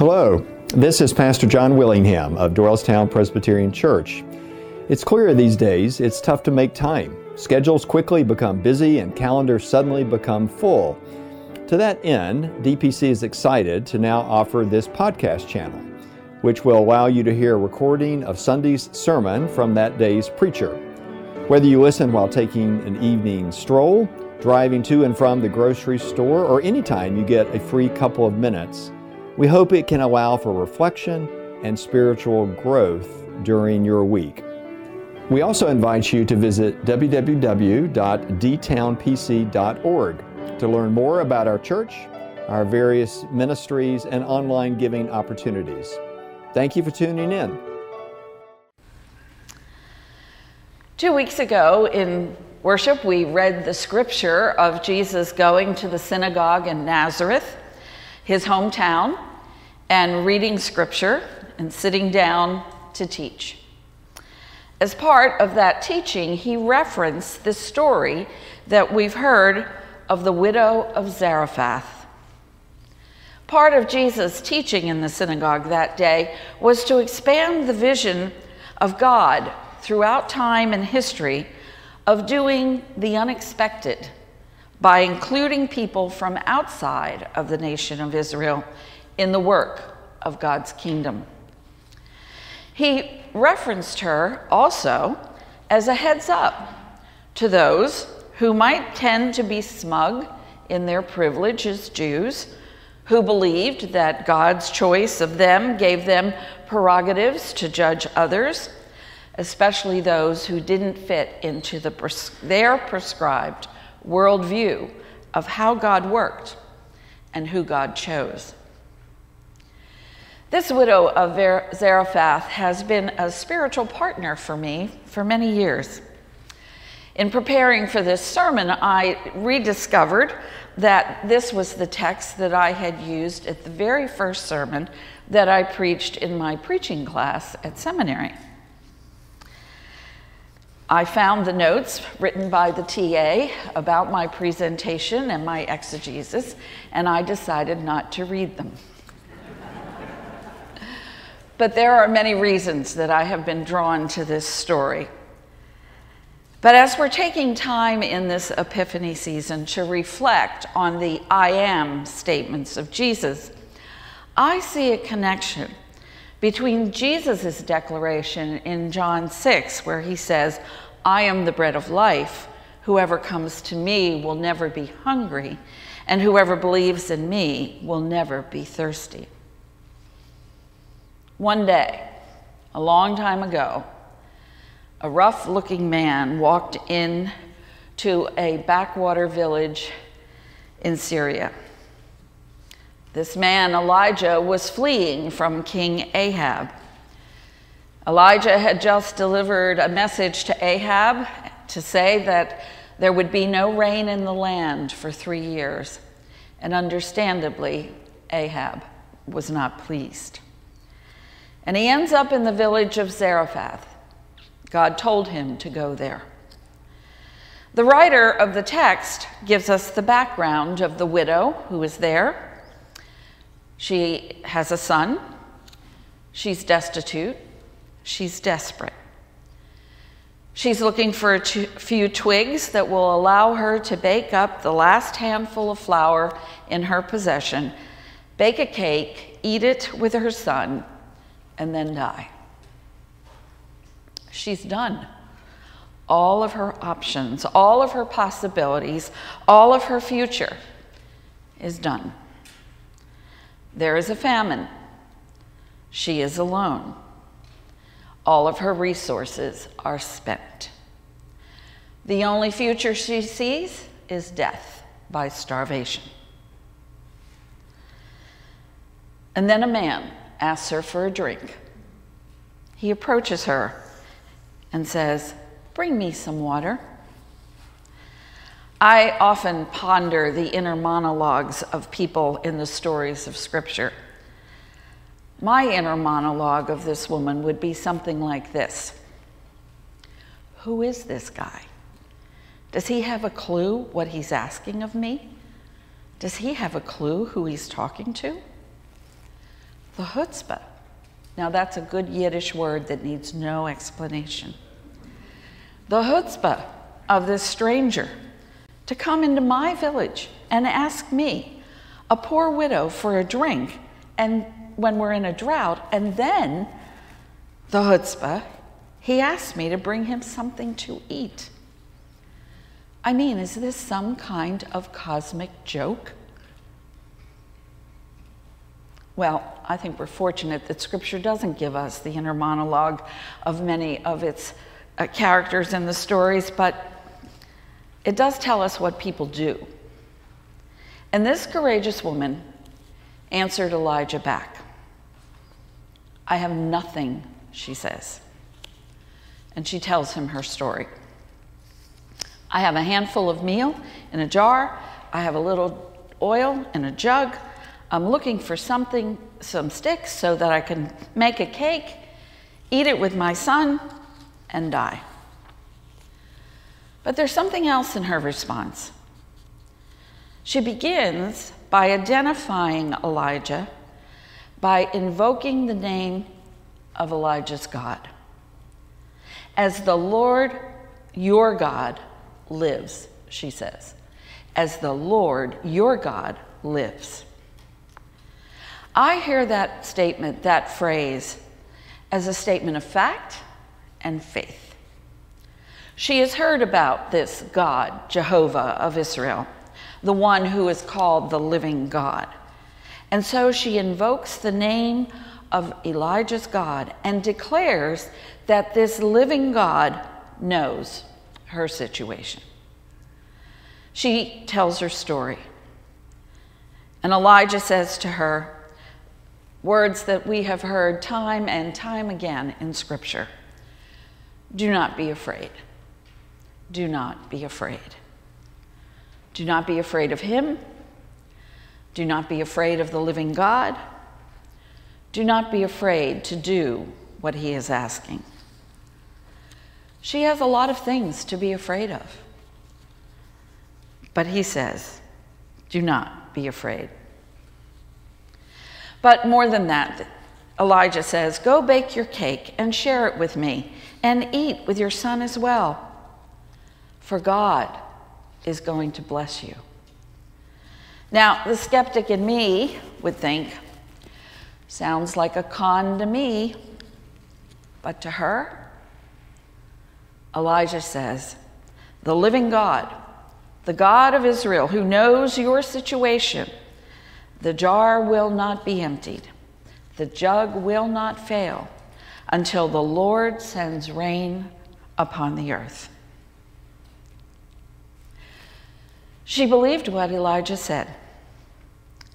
Hello, this is Pastor John Willingham of Doylestown Presbyterian Church. It's clear these days it's tough to make time. Schedules quickly become busy and calendars suddenly become full. To that end, DPC is excited to now offer this podcast channel, which will allow you to hear a recording of Sunday's sermon from that day's preacher. Whether you listen while taking an evening stroll, driving to and from the grocery store, or anytime you get a free couple of minutes, we hope it can allow for reflection and spiritual growth during your week. We also invite you to visit www.dtownpc.org to learn more about our church, our various ministries, and online giving opportunities. Thank you for tuning in. Two weeks ago in worship, we read the scripture of Jesus going to the synagogue in Nazareth, his hometown, and reading scripture and sitting down to teach. As part of that teaching, he referenced the story that we've heard of the widow of Zarephath. Part of Jesus' teaching in the synagogue that day was to expand the vision of God throughout time and history of doing the unexpected by including people from outside of the nation of Israel in the work of God's kingdom. He referenced her also as a heads up to those who might tend to be smug in their privilege as Jews, who believed that God's choice of them gave them prerogatives to judge others, especially those who didn't fit into the, their prescribed worldview of how God worked and who God chose. This widow of Zarephath has been a spiritual partner for me for many years. In preparing for this sermon, I rediscovered that this was the text that I had used at the very first sermon that I preached in my preaching class at seminary. I found the notes written by the TA about my presentation and my exegesis, and I decided not to read them. But there are many reasons that I have been drawn to this story. But as we're taking time in this Epiphany season to reflect on the I am statements of Jesus, I see a connection between Jesus' declaration in John 6, where he says, I am the bread of life. Whoever comes to me will never be hungry, and whoever believes in me will never be thirsty. One day, a long time ago, a rough looking man walked in to a backwater village in Syria. This man, Elijah, was fleeing from King Ahab. Elijah had just delivered a message to Ahab to say that there would be no rain in the land for three years. And understandably, Ahab was not pleased. And he ends up in the village of Zarephath. God told him to go there. The writer of the text gives us the background of the widow who is there. She has a son, she's destitute, she's desperate. She's looking for a few twigs that will allow her to bake up the last handful of flour in her possession, bake a cake, eat it with her son, and then die. She's done. All of her options, all of her possibilities, all of her future is done. There is a famine. She is alone. All of her resources are spent. The only future she sees is death by starvation. And then a man asks her for a drink. He approaches her and says, Bring me some water. I often ponder the inner monologues of people in the stories of Scripture. My inner monologue of this woman would be something like this Who is this guy? Does he have a clue what he's asking of me? Does he have a clue who he's talking to? the chutzpah. Now, that's a good Yiddish word that needs no explanation. The chutzpah of this stranger to come into my village and ask me, a poor widow, for a drink, and when we're in a drought, and then the chutzpah, he asked me to bring him something to eat. I mean, is this some kind of cosmic joke? Well, I think we're fortunate that Scripture doesn't give us the inner monologue of many of its uh, characters in the stories, but it does tell us what people do. And this courageous woman answered Elijah back I have nothing, she says. And she tells him her story. I have a handful of meal in a jar, I have a little oil in a jug. I'm looking for something, some sticks, so that I can make a cake, eat it with my son, and die. But there's something else in her response. She begins by identifying Elijah by invoking the name of Elijah's God. As the Lord your God lives, she says. As the Lord your God lives. I hear that statement, that phrase, as a statement of fact and faith. She has heard about this God, Jehovah of Israel, the one who is called the living God. And so she invokes the name of Elijah's God and declares that this living God knows her situation. She tells her story. And Elijah says to her, words that we have heard time and time again in Scripture Do not be afraid. Do not be afraid. Do not be afraid of him. Do not be afraid of the living God. Do not be afraid to do what he is asking. She has a lot of things to be afraid of. But he says, Do not be afraid. But more than that, Elijah says, Go bake your cake and share it with me, and eat with your son as well. For God is going to bless you. Now, the skeptic in me would think, sounds like a con to me, but to her, Elijah says, the living God, the God of Israel, who knows your situation, the jar will not be emptied, the jug will not fail until the Lord sends rain upon the earth. She believed what Elijah said.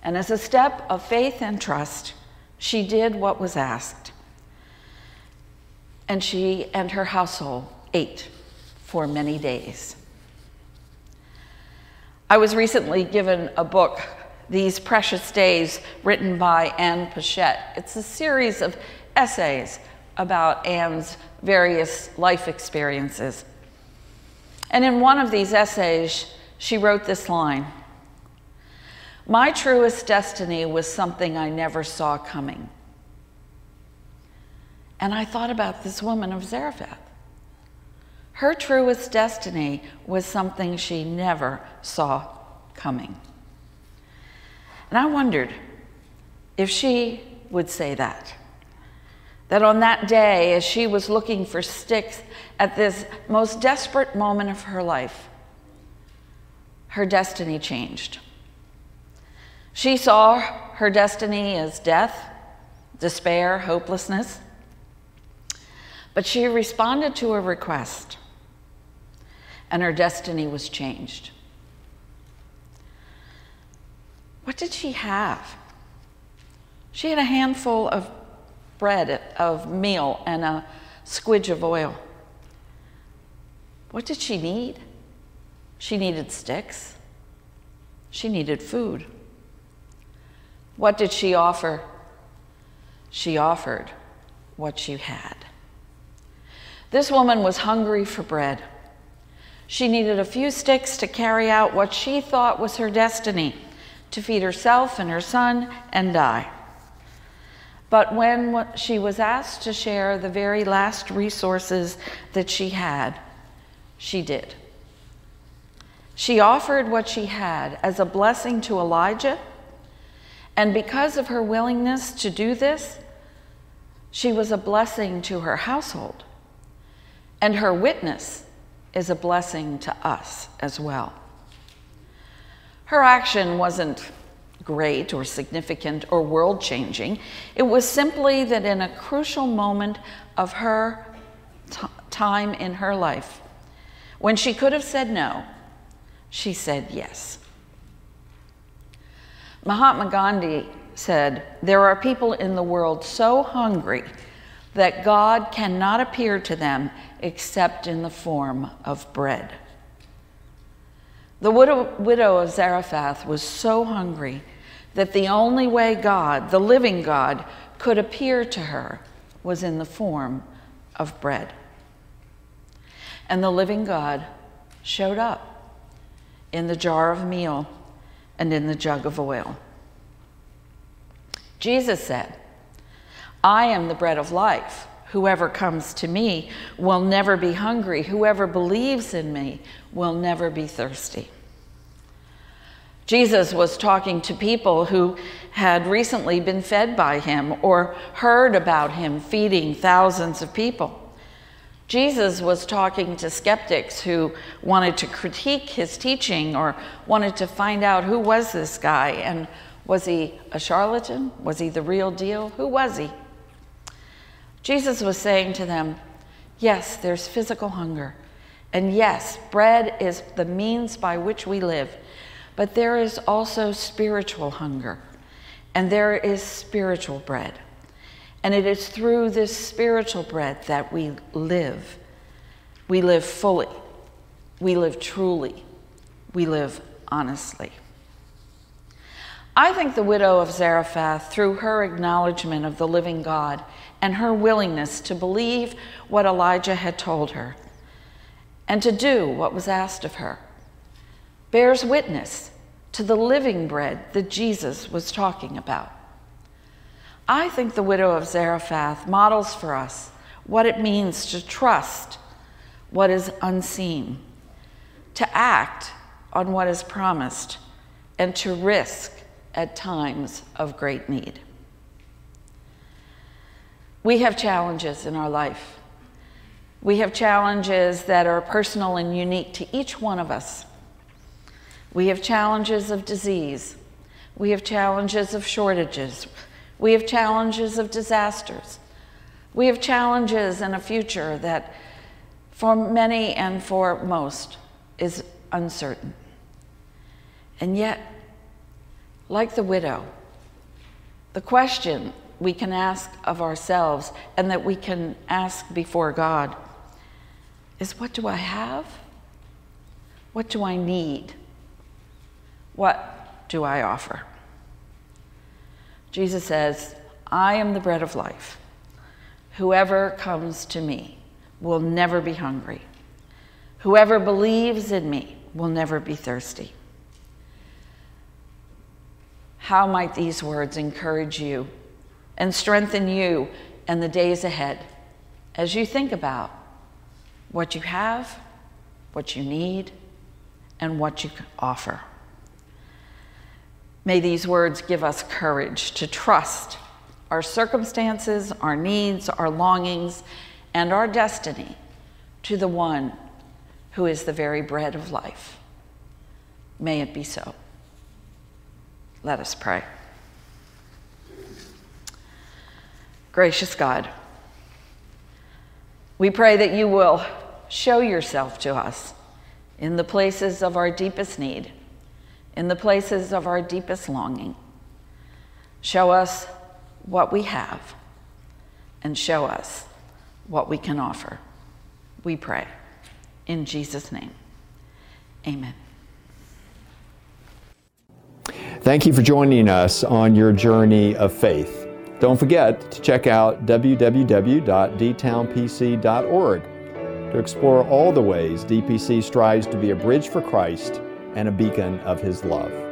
And as a step of faith and trust, she did what was asked. And she and her household ate for many days. I was recently given a book, These Precious Days, written by Ann Patchett. It's a series of essays about Ann's various life experiences. And in one of these essays, she wrote this line My truest destiny was something I never saw coming. And I thought about this woman of Zarephath. Her truest destiny was something she never saw coming. And I wondered if she would say that. That on that day, as she was looking for sticks at this most desperate moment of her life, her destiny changed. She saw her destiny as death, despair, hopelessness. But she responded to a request, and her destiny was changed. What did she have? She had a handful of bread, of meal, and a squidge of oil. What did she need? She needed sticks. She needed food. What did she offer? She offered what she had. This woman was hungry for bread. She needed a few sticks to carry out what she thought was her destiny to feed herself and her son and die. But when she was asked to share the very last resources that she had, she did. She offered what she had as a blessing to Elijah, and because of her willingness to do this, she was a blessing to her household. And her witness is a blessing to us as well. Her action wasn't great or significant or world changing. It was simply that in a crucial moment of her time in her life, when she could have said no, she said yes. Mahatma Gandhi said, There are people in the world so hungry that God cannot appear to them except in the form of bread. The widow, of Zarephath was so hungry that the only way God, the living God, could appear to her was in the form of bread. And the living God showed up in the jar of meal and in the jug of oil. Jesus said, I am the bread of life. Whoever comes to me will never be hungry. Whoever believes in me will never be thirsty. Jesus was talking to people who had recently been fed by him or heard about him feeding thousands of people. Jesus was talking to skeptics who wanted to critique his teaching or wanted to find out who was this guy and was he a charlatan? Was he the real deal? Who was he? Jesus was saying to them, Yes, there's physical hunger. And yes, bread is the means by which we live. But there is also spiritual hunger, and there is spiritual bread. And it is through this spiritual bread that we live. We live fully, we live truly, we live honestly. I think the widow of Zarephath, through her acknowledgement of the living God and her willingness to believe what Elijah had told her and to do what was asked of her, bears witness to the living bread that Jesus was talking about. I think the widow of Zarephath models for us what it means to trust what is unseen, to act on what is promised, and to risk at times of great need. We have challenges in our life. We have challenges that are personal and unique to each one of us. We have challenges of disease. We have challenges of shortages. We have challenges of disasters. We have challenges in a future that, for many and for most, is uncertain. And yet, like the widow, the question we can ask of ourselves and that we can ask before God is what do I have? What do I need? What do I offer? Jesus says, I am the bread of life. Whoever comes to me will never be hungry. Whoever believes in me will never be thirsty. How might these words encourage you and strengthen you in the days ahead as you think about what you have, what you need, and what you can offer? May these words give us courage to trust our circumstances, our needs, our longings, and our destiny to the one who is the very bread of life. May it be so. Let us pray. Gracious God, we pray that you will show yourself to us in the places of our deepest need in the places of our deepest longing. Show us what we have and show us what we can offer. We pray. In Jesus' name, amen. Thank you for joining us on your journey of faith. Don't forget to check out www.dtownpc.org to explore all the ways DPC strives to be a bridge for Christ and a beacon of His love.